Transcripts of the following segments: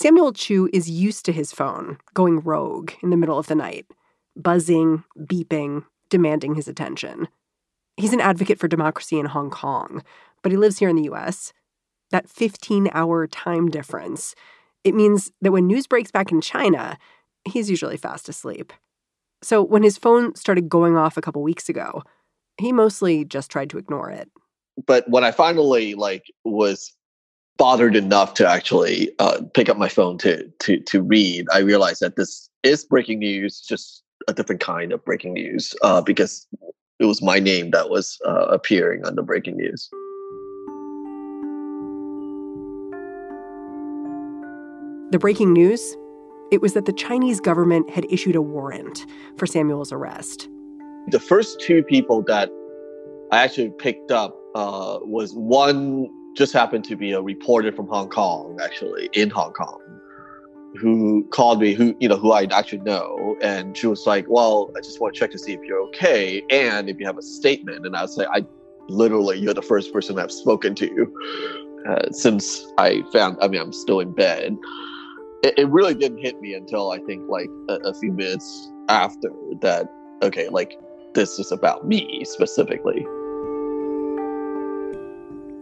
Samuel Chu is used to his phone going rogue in the middle of the night, buzzing, beeping, demanding his attention. He's an advocate for democracy in Hong Kong, but he lives here in the US. That 15 hour time difference, it means that when news breaks back in China, he's usually fast asleep. So when his phone started going off a couple weeks ago, he mostly just tried to ignore it. But when I finally like was bothered enough to actually uh, pick up my phone to to to read, I realized that this is breaking news, just a different kind of breaking news, uh, because it was my name that was uh, appearing on the breaking news. The breaking news it was that the Chinese government had issued a warrant for Samuel's arrest. The first two people that I actually picked up uh, was one just happened to be a reporter from Hong Kong, actually in Hong Kong, who called me, who you know, who I actually know, and she was like, "Well, I just want to check to see if you're okay and if you have a statement." And I was like, "I literally, you're the first person I've spoken to uh, since I found. I mean, I'm still in bed." It, it really didn't hit me until I think like a, a few minutes after that. Okay, like this is about me specifically.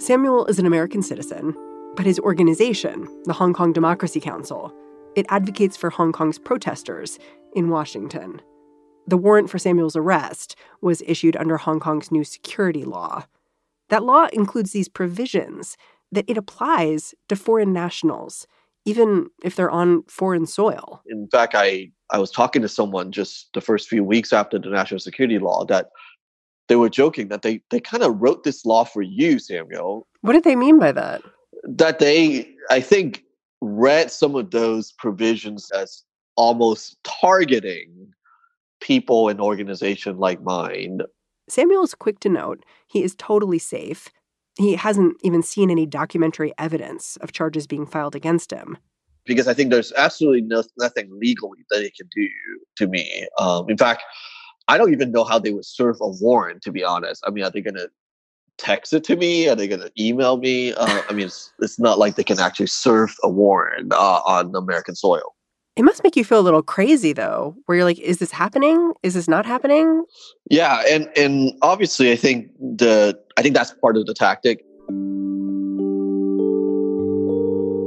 Samuel is an American citizen, but his organization, the Hong Kong Democracy Council, it advocates for Hong Kong's protesters in Washington. The warrant for Samuel's arrest was issued under Hong Kong's new security law. That law includes these provisions that it applies to foreign nationals, even if they're on foreign soil. In fact, I, I was talking to someone just the first few weeks after the national security law that they were joking that they they kind of wrote this law for you, Samuel. What did they mean by that? That they, I think, read some of those provisions as almost targeting people and organization like mine. Samuel is quick to note he is totally safe. He hasn't even seen any documentary evidence of charges being filed against him. Because I think there's absolutely no, nothing legally that they can do to me. Um, in fact, I don't even know how they would serve a warrant, to be honest. I mean, are they going to text it to me? Are they going to email me? Uh, I mean, it's, it's, not like they can actually serve a warrant uh, on American soil. It must make you feel a little crazy, though, where you're like, "Is this happening? Is this not happening?" Yeah, and and obviously, I think the I think that's part of the tactic.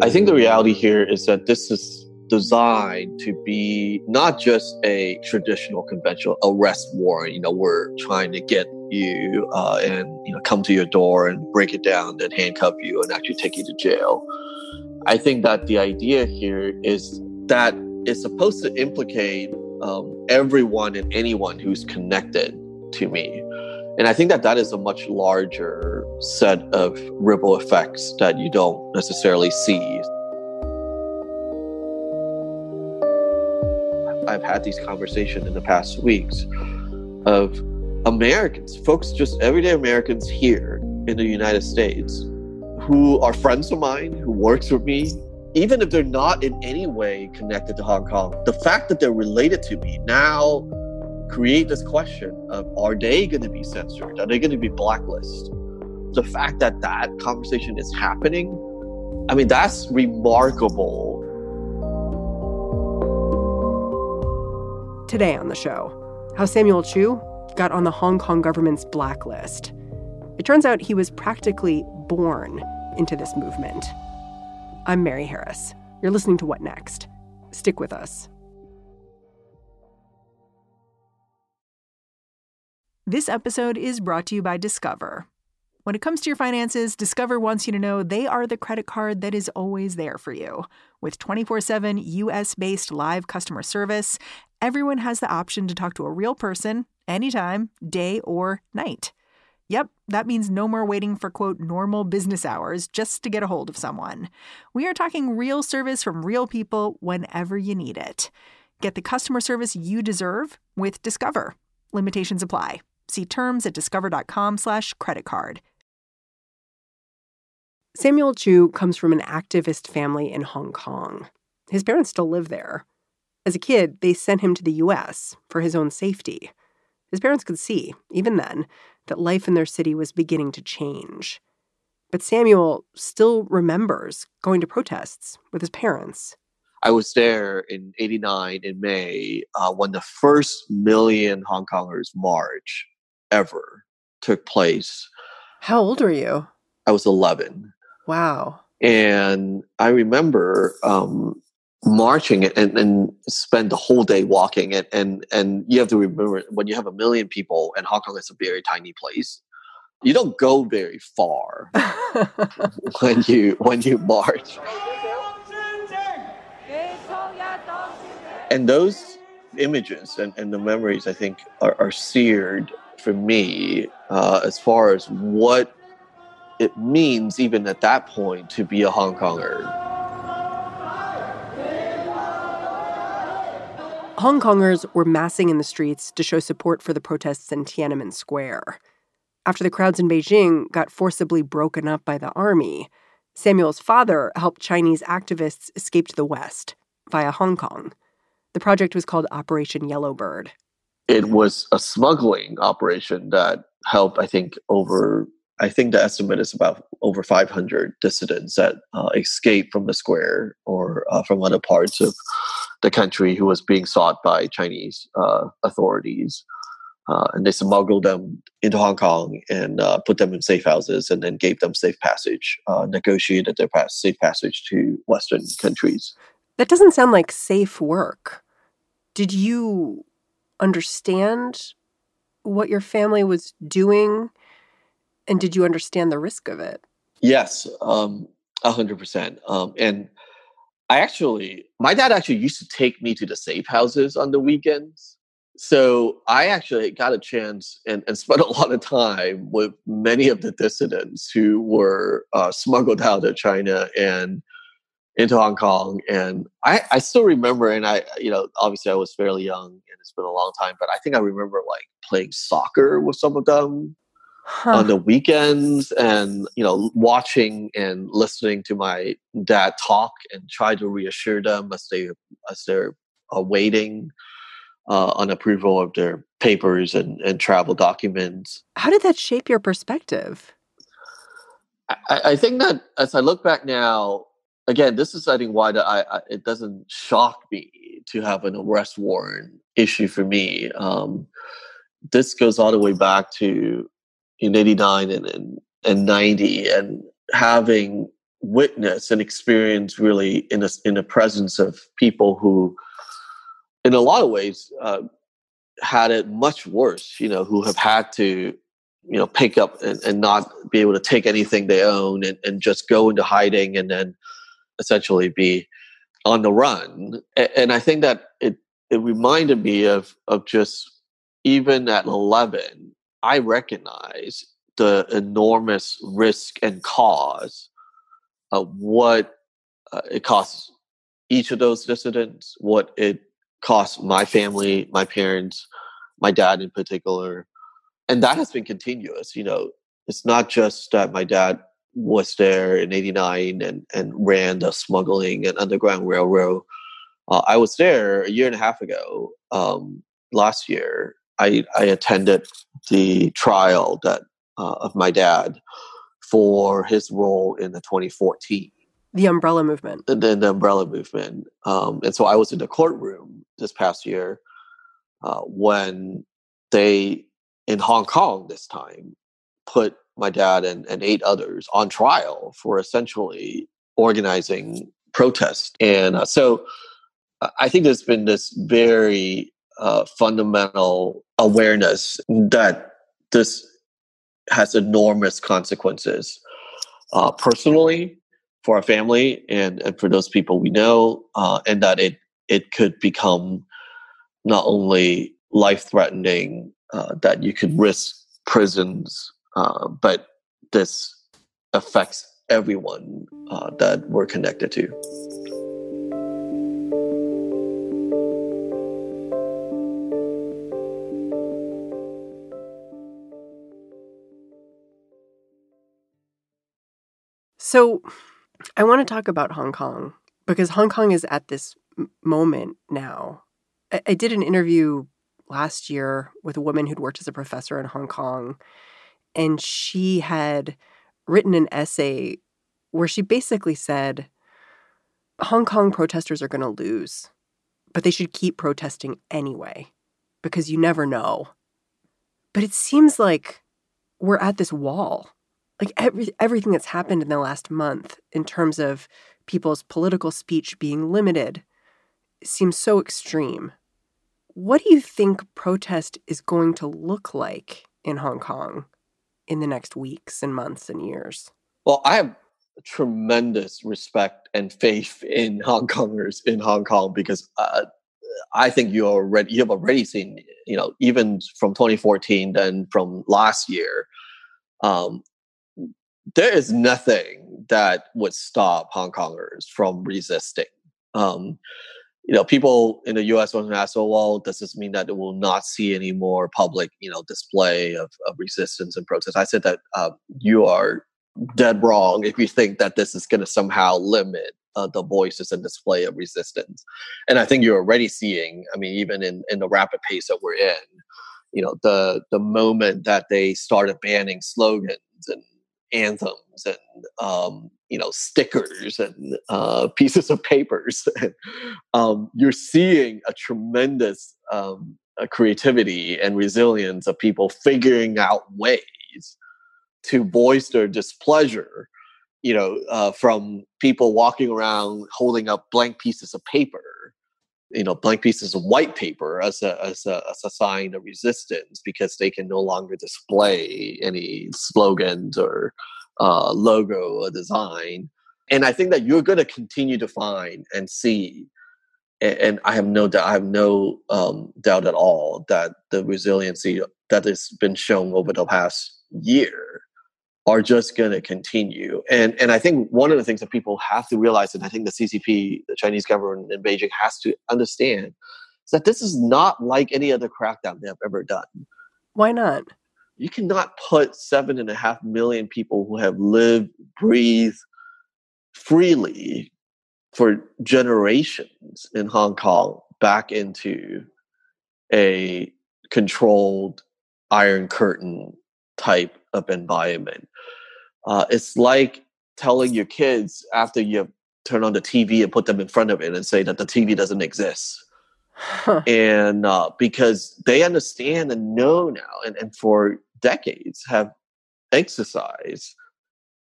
I think the reality here is that this is designed to be not just a traditional conventional arrest warrant. You know, we're trying to get you uh, and you know come to your door and break it down, and handcuff you and actually take you to jail. I think that the idea here is that it's supposed to implicate um, everyone and anyone who's connected to me. And I think that that is a much larger set of ripple effects that you don't necessarily see I've had these conversations in the past weeks of Americans, folks, just everyday Americans here in the United States who are friends of mine, who works with me, even if they're not in any way connected to Hong Kong, the fact that they're related to me now create this question of are they going to be censored? Are they going to be blacklisted? The fact that that conversation is happening, I mean, that's remarkable Today on the show, how Samuel Chu got on the Hong Kong government's blacklist. It turns out he was practically born into this movement. I'm Mary Harris. You're listening to What Next? Stick with us. This episode is brought to you by Discover. When it comes to your finances, Discover wants you to know they are the credit card that is always there for you. With 24 7 US based live customer service everyone has the option to talk to a real person anytime, day or night. Yep, that means no more waiting for quote normal business hours just to get a hold of someone. We are talking real service from real people whenever you need it. Get the customer service you deserve with Discover. Limitations apply. See terms at discover.com/slash credit card. Samuel Chu comes from an activist family in Hong Kong. His parents still live there. As a kid, they sent him to the US for his own safety. His parents could see, even then, that life in their city was beginning to change. But Samuel still remembers going to protests with his parents. I was there in 89 in May uh, when the first million Hong Kongers march ever took place. How old were you? I was 11. Wow. And I remember um, marching and, and spend the whole day walking. And, and, and you have to remember when you have a million people, and Hong Kong is a very tiny place, you don't go very far when you when you march. And those images and, and the memories, I think, are, are seared for me uh, as far as what it means, even at that point, to be a Hong Konger. Hong Kongers were massing in the streets to show support for the protests in Tiananmen Square. After the crowds in Beijing got forcibly broken up by the army, Samuel's father helped Chinese activists escape to the West via Hong Kong. The project was called Operation Yellowbird. It was a smuggling operation that helped, I think, over, I think the estimate is about over 500 dissidents that uh, escaped from the square or uh, from other parts of the country who was being sought by Chinese uh, authorities. Uh, and they smuggled them into Hong Kong and uh, put them in safe houses and then gave them safe passage, uh, negotiated their pass- safe passage to Western countries. That doesn't sound like safe work. Did you understand what your family was doing? And did you understand the risk of it? Yes, um, 100%. Um, and I actually, my dad actually used to take me to the safe houses on the weekends. So I actually got a chance and, and spent a lot of time with many of the dissidents who were uh, smuggled out of China and into Hong Kong. And I, I still remember, and I, you know, obviously I was fairly young and it's been a long time, but I think I remember like playing soccer with some of them huh. on the weekends and, you know, watching and listening to my dad talk and try to reassure them as they, as they're uh, waiting. Uh, on approval of their papers and, and travel documents. How did that shape your perspective? I, I think that as I look back now, again, this is I think why that I, I, it doesn't shock me to have an arrest warrant issue for me. Um, this goes all the way back to in '89 and, and and '90, and having witnessed and experienced really in a, in the presence of people who, in a lot of ways, uh, had it much worse. You know, who have had to you know pick up and, and not be able to take anything they own and, and just go into hiding and then essentially be on the run. And I think that it it reminded me of of just even at 11, I recognize the enormous risk and cause of what uh, it costs each of those dissidents, what it costs my family, my parents, my dad in particular. And that has been continuous. You know, it's not just that my dad was there in 89 and, and ran the smuggling and underground railroad. Uh, I was there a year and a half ago, um, last year. I, I attended the trial that uh, of my dad for his role in the 2014 the umbrella movement the, the umbrella movement um, and so i was in the courtroom this past year uh, when they in hong kong this time put my dad and, and eight others on trial for essentially organizing protests. And uh, so I think there's been this very uh, fundamental awareness that this has enormous consequences uh, personally for our family and, and for those people we know, uh, and that it it could become not only life threatening, uh, that you could risk prisons uh, but this affects everyone uh, that we're connected to. So, I want to talk about Hong Kong because Hong Kong is at this moment now. I, I did an interview last year with a woman who'd worked as a professor in Hong Kong and she had written an essay where she basically said Hong Kong protesters are going to lose, but they should keep protesting anyway because you never know. But it seems like we're at this wall. Like every, everything that's happened in the last month in terms of people's political speech being limited seems so extreme. What do you think protest is going to look like in Hong Kong in the next weeks and months and years? Well, I have tremendous respect and faith in Hong Kongers in Hong Kong because uh, I think you already you have already seen you know even from 2014 then from last year um, there is nothing that would stop Hong Kongers from resisting. Um, you know, people in the U.S. want to ask, "Oh, well, does this mean that it will not see any more public, you know, display of, of resistance and protest?" I said that uh, you are dead wrong if you think that this is going to somehow limit uh, the voices and display of resistance. And I think you're already seeing. I mean, even in in the rapid pace that we're in, you know, the the moment that they started banning slogans and anthems and um, you know stickers and uh, pieces of papers. um, you're seeing a tremendous um, creativity and resilience of people figuring out ways to voice their displeasure. You know, uh, from people walking around holding up blank pieces of paper you know blank pieces of white paper as a, as a as a sign of resistance because they can no longer display any slogans or uh, logo or design. And I think that you're going to continue to find and see, and, and I have no doubt, I have no um, doubt at all that the resiliency that has been shown over the past year are just going to continue. And and I think one of the things that people have to realize, and I think the CCP, the Chinese government in Beijing, has to understand, is that this is not like any other crackdown they have ever done. Why not? you cannot put seven and a half million people who have lived, breathed freely for generations in Hong Kong back into a controlled iron curtain type of environment. Uh, it's like telling your kids after you turn on the TV and put them in front of it and say that the TV doesn't exist. Huh. And uh, because they understand and know now, and, and for decades have exercised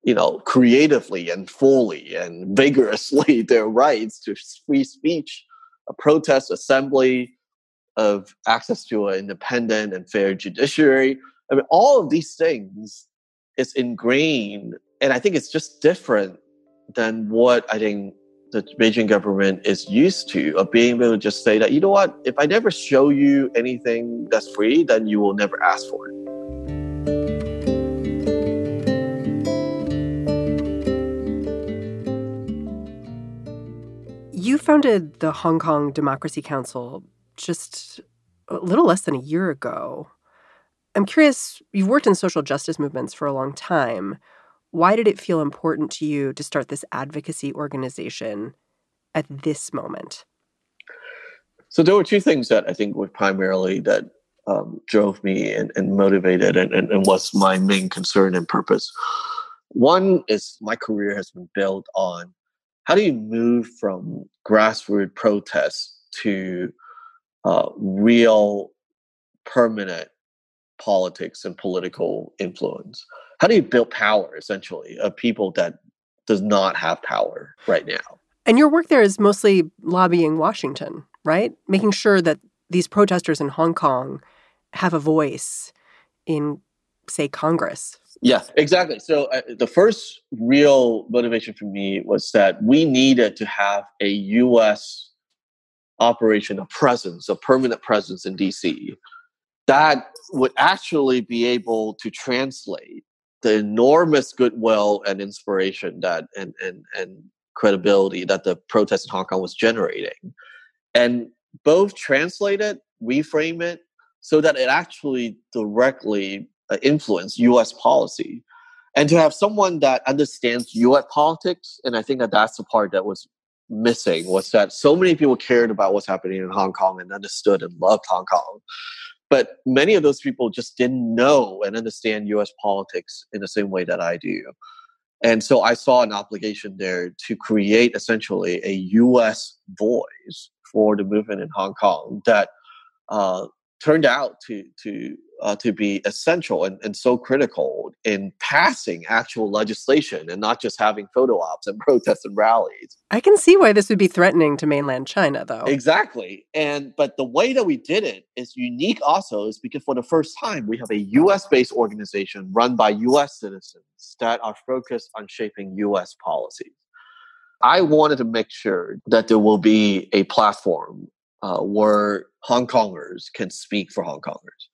you know creatively and fully and vigorously their rights to free speech a protest assembly of access to an independent and fair judiciary i mean all of these things is ingrained and i think it's just different than what i think the Beijing government is used to of being able to just say that you know what if I never show you anything that's free then you will never ask for it. You founded the Hong Kong Democracy Council just a little less than a year ago. I'm curious, you've worked in social justice movements for a long time. Why did it feel important to you to start this advocacy organization at this moment? So there were two things that I think were primarily that um, drove me and, and motivated and, and, and was my main concern and purpose. One is my career has been built on how do you move from grassroots protests to uh, real permanent politics and political influence how do you build power essentially of people that does not have power right now and your work there is mostly lobbying washington right making sure that these protesters in hong kong have a voice in say congress yeah, exactly. So uh, the first real motivation for me was that we needed to have a U.S. operation, a presence, a permanent presence in D.C. that would actually be able to translate the enormous goodwill and inspiration that and and and credibility that the protest in Hong Kong was generating, and both translate it, reframe it, so that it actually directly uh, influence U.S. policy, and to have someone that understands U.S. politics, and I think that that's the part that was missing was that so many people cared about what's happening in Hong Kong and understood and loved Hong Kong, But many of those people just didn't know and understand US politics in the same way that I do. And so I saw an obligation there to create essentially a US voice for the movement in Hong Kong that uh, turned out to to uh, to be essential and, and so critical in passing actual legislation and not just having photo ops and protests and rallies. I can see why this would be threatening to mainland China, though. Exactly, and but the way that we did it is unique. Also, is because for the first time we have a U.S. based organization run by U.S. citizens that are focused on shaping U.S. policies. I wanted to make sure that there will be a platform uh, where Hong Kongers can speak for Hong Kongers.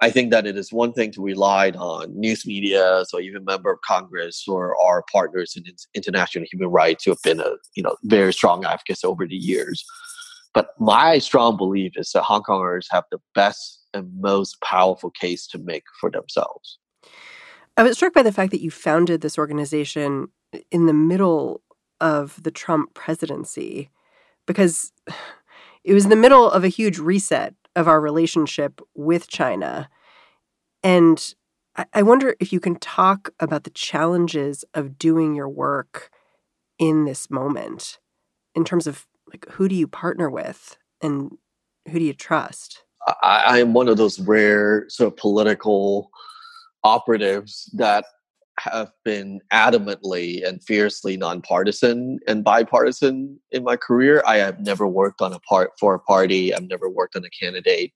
I think that it is one thing to rely on news media or even member of Congress or our partners in international human rights who have been a you know very strong advocates over the years. But my strong belief is that Hong Kongers have the best and most powerful case to make for themselves. I was struck by the fact that you founded this organization in the middle of the Trump presidency because it was in the middle of a huge reset of our relationship with China. And I wonder if you can talk about the challenges of doing your work in this moment in terms of like who do you partner with and who do you trust? I, I am one of those rare sort of political operatives that have been adamantly and fiercely nonpartisan and bipartisan in my career. I have never worked on a part for a party. I've never worked on a candidate,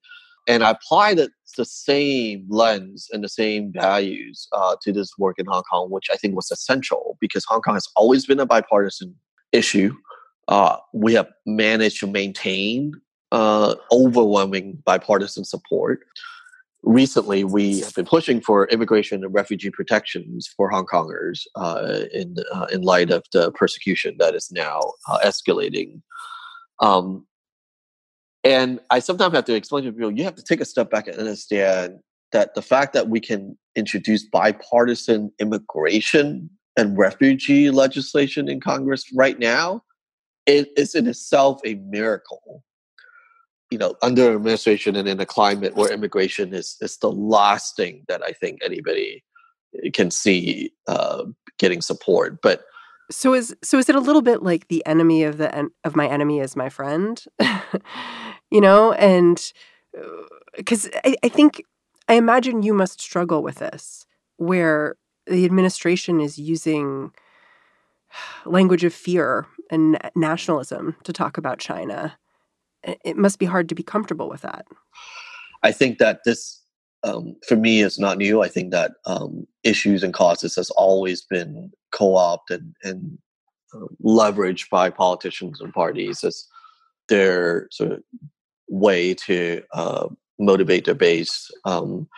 and I apply the, the same lens and the same values uh, to this work in Hong Kong, which I think was essential because Hong Kong has always been a bipartisan issue. Uh, we have managed to maintain uh, overwhelming bipartisan support recently we have been pushing for immigration and refugee protections for Hong Kongers uh, in uh, in light of the persecution that is now uh, escalating. Um, and I sometimes have to explain to people: you have to take a step back and understand that the fact that we can introduce bipartisan immigration and refugee legislation in Congress right now it is in itself a miracle you know, under administration and in a climate where immigration is is the last thing that I think anybody eh, can see uh, getting support. But so is so is it a little bit like the enemy of the en- of my enemy is my friend, you know? And because uh, I, I think I imagine you must struggle with this, where the administration is using language of fear and nationalism to talk about China it must be hard to be comfortable with that. I think that this, um, for me, is not new. I think that um, issues and causes has always been co-opted and uh, leveraged by politicians and parties as their sort of way to uh, motivate their base. Um,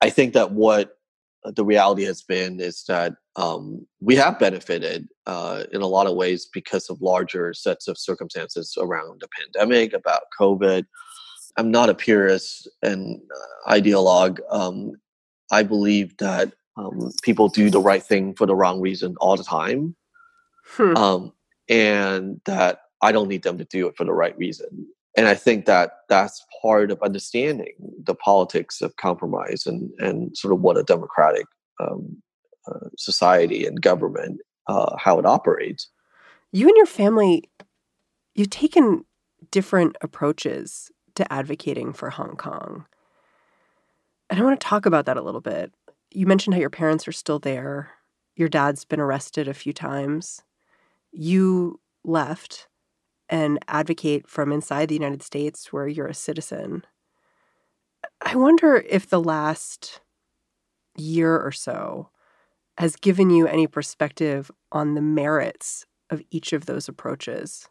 I think that what the reality has been is that um, we have benefited uh, in a lot of ways because of larger sets of circumstances around the pandemic, about COVID. I'm not a purist and uh, ideologue. Um, I believe that um, people do the right thing for the wrong reason all the time. Hmm. Um, and that I don't need them to do it for the right reason and I think that that's part of understanding the politics of compromise and and sort of what a democratic um, uh, society and government uh, how it operates. You and your family, you've taken different approaches to advocating for Hong Kong, and I want to talk about that a little bit. You mentioned how your parents are still there. Your dad's been arrested a few times. You left and advocate from inside the United States where you're a citizen. I wonder if the last year or so has given you any perspective on the merits of each of those approaches.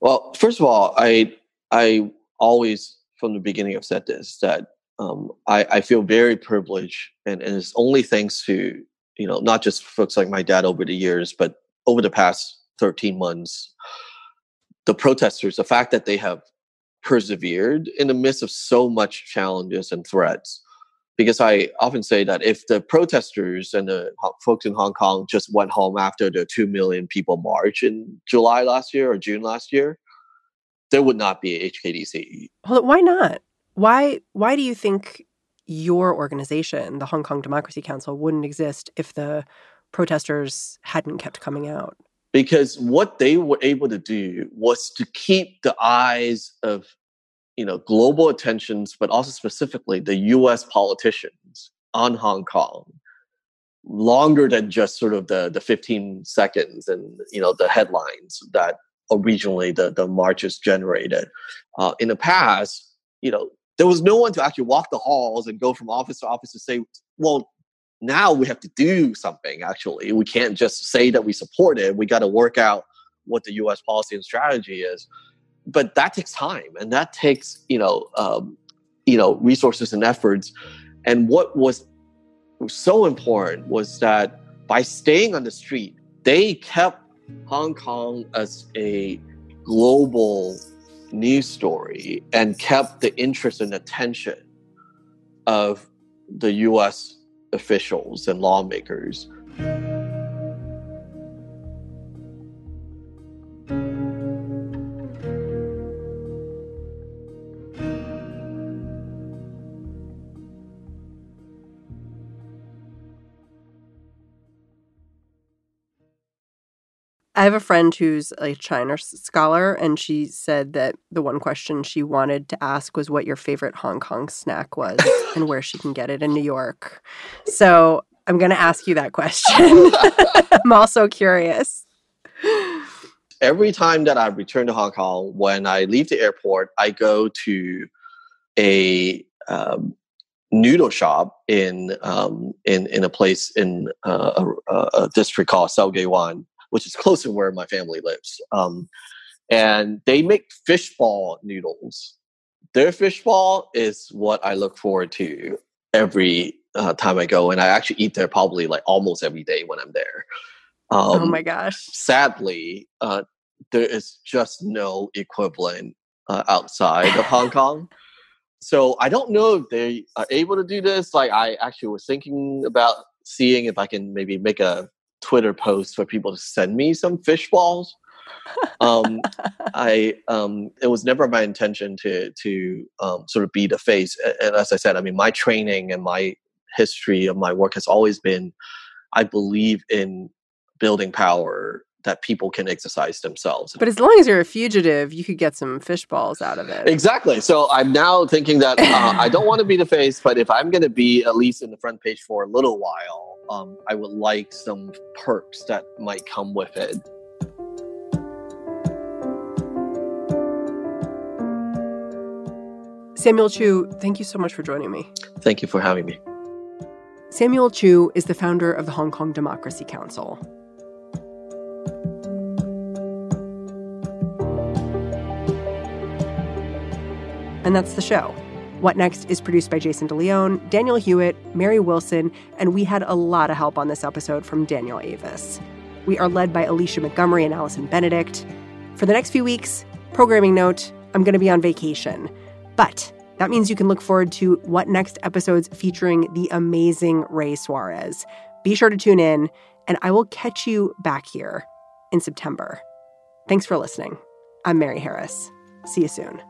Well, first of all, I I always from the beginning have said this that um, I, I feel very privileged, and, and it's only thanks to you know not just folks like my dad over the years, but over the past thirteen months, the protesters, the fact that they have persevered in the midst of so much challenges and threats. Because I often say that if the protesters and the folks in Hong Kong just went home after the 2 million people march in July last year or June last year, there would not be a HKDC. Well, why not? Why why do you think your organization, the Hong Kong Democracy Council, wouldn't exist if the protesters hadn't kept coming out? Because what they were able to do was to keep the eyes of you know global attentions, but also specifically the U.S. politicians on Hong Kong longer than just sort of the the 15 seconds and you know the headlines that originally the the marches generated. Uh, in the past, you know, there was no one to actually walk the halls and go from office to office to say, well, now we have to do something. Actually, we can't just say that we support it. We got to work out what the U.S. policy and strategy is. But that takes time, and that takes you know um, you know resources and efforts. And what was so important was that by staying on the street, they kept Hong Kong as a global news story and kept the interest and attention of the US officials and lawmakers. Have a friend who's a China scholar, and she said that the one question she wanted to ask was what your favorite Hong Kong snack was and where she can get it in New York. So I'm going to ask you that question. I'm also curious. Every time that I return to Hong Kong, when I leave the airport, I go to a um, noodle shop in um, in in a place in uh, a, a, district called Sai Wan which is close to where my family lives. Um, and they make fishball noodles. Their fishball is what I look forward to every uh, time I go, and I actually eat there probably like almost every day when I'm there. Oh um, oh my gosh! Sadly, uh, there is just no equivalent uh, outside of Hong Kong. So I don't know if they are able to do this. Like I actually was thinking about seeing if I can maybe make a Twitter post for people to send me some fish balls. um, I um, it was never my intention to to um, sort of be the face. And as I said, I mean, my training and my history of my work has always been, I believe in building power that people can exercise themselves. But as long as you're a fugitive, you could get some fish balls out of it. Exactly. So I'm now thinking that uh, I don't want to be the face, but if I'm going to be at least in the front page for a little while, um, I would like some perks that might come with it. Samuel Chu, thank you so much for joining me. Thank you for having me. Samuel Chu is the founder of the Hong Kong Democracy Council. And that's the show. What Next is produced by Jason DeLeon, Daniel Hewitt, Mary Wilson, and we had a lot of help on this episode from Daniel Avis. We are led by Alicia Montgomery and Allison Benedikt. For the next few weeks, programming note, I'm going to be on vacation. But that means you can look forward to What Next episodes featuring the amazing Ray Suarez. Be sure to tune in, and I will catch you back here in September. Thanks for listening. I'm Mary Harris. See you soon.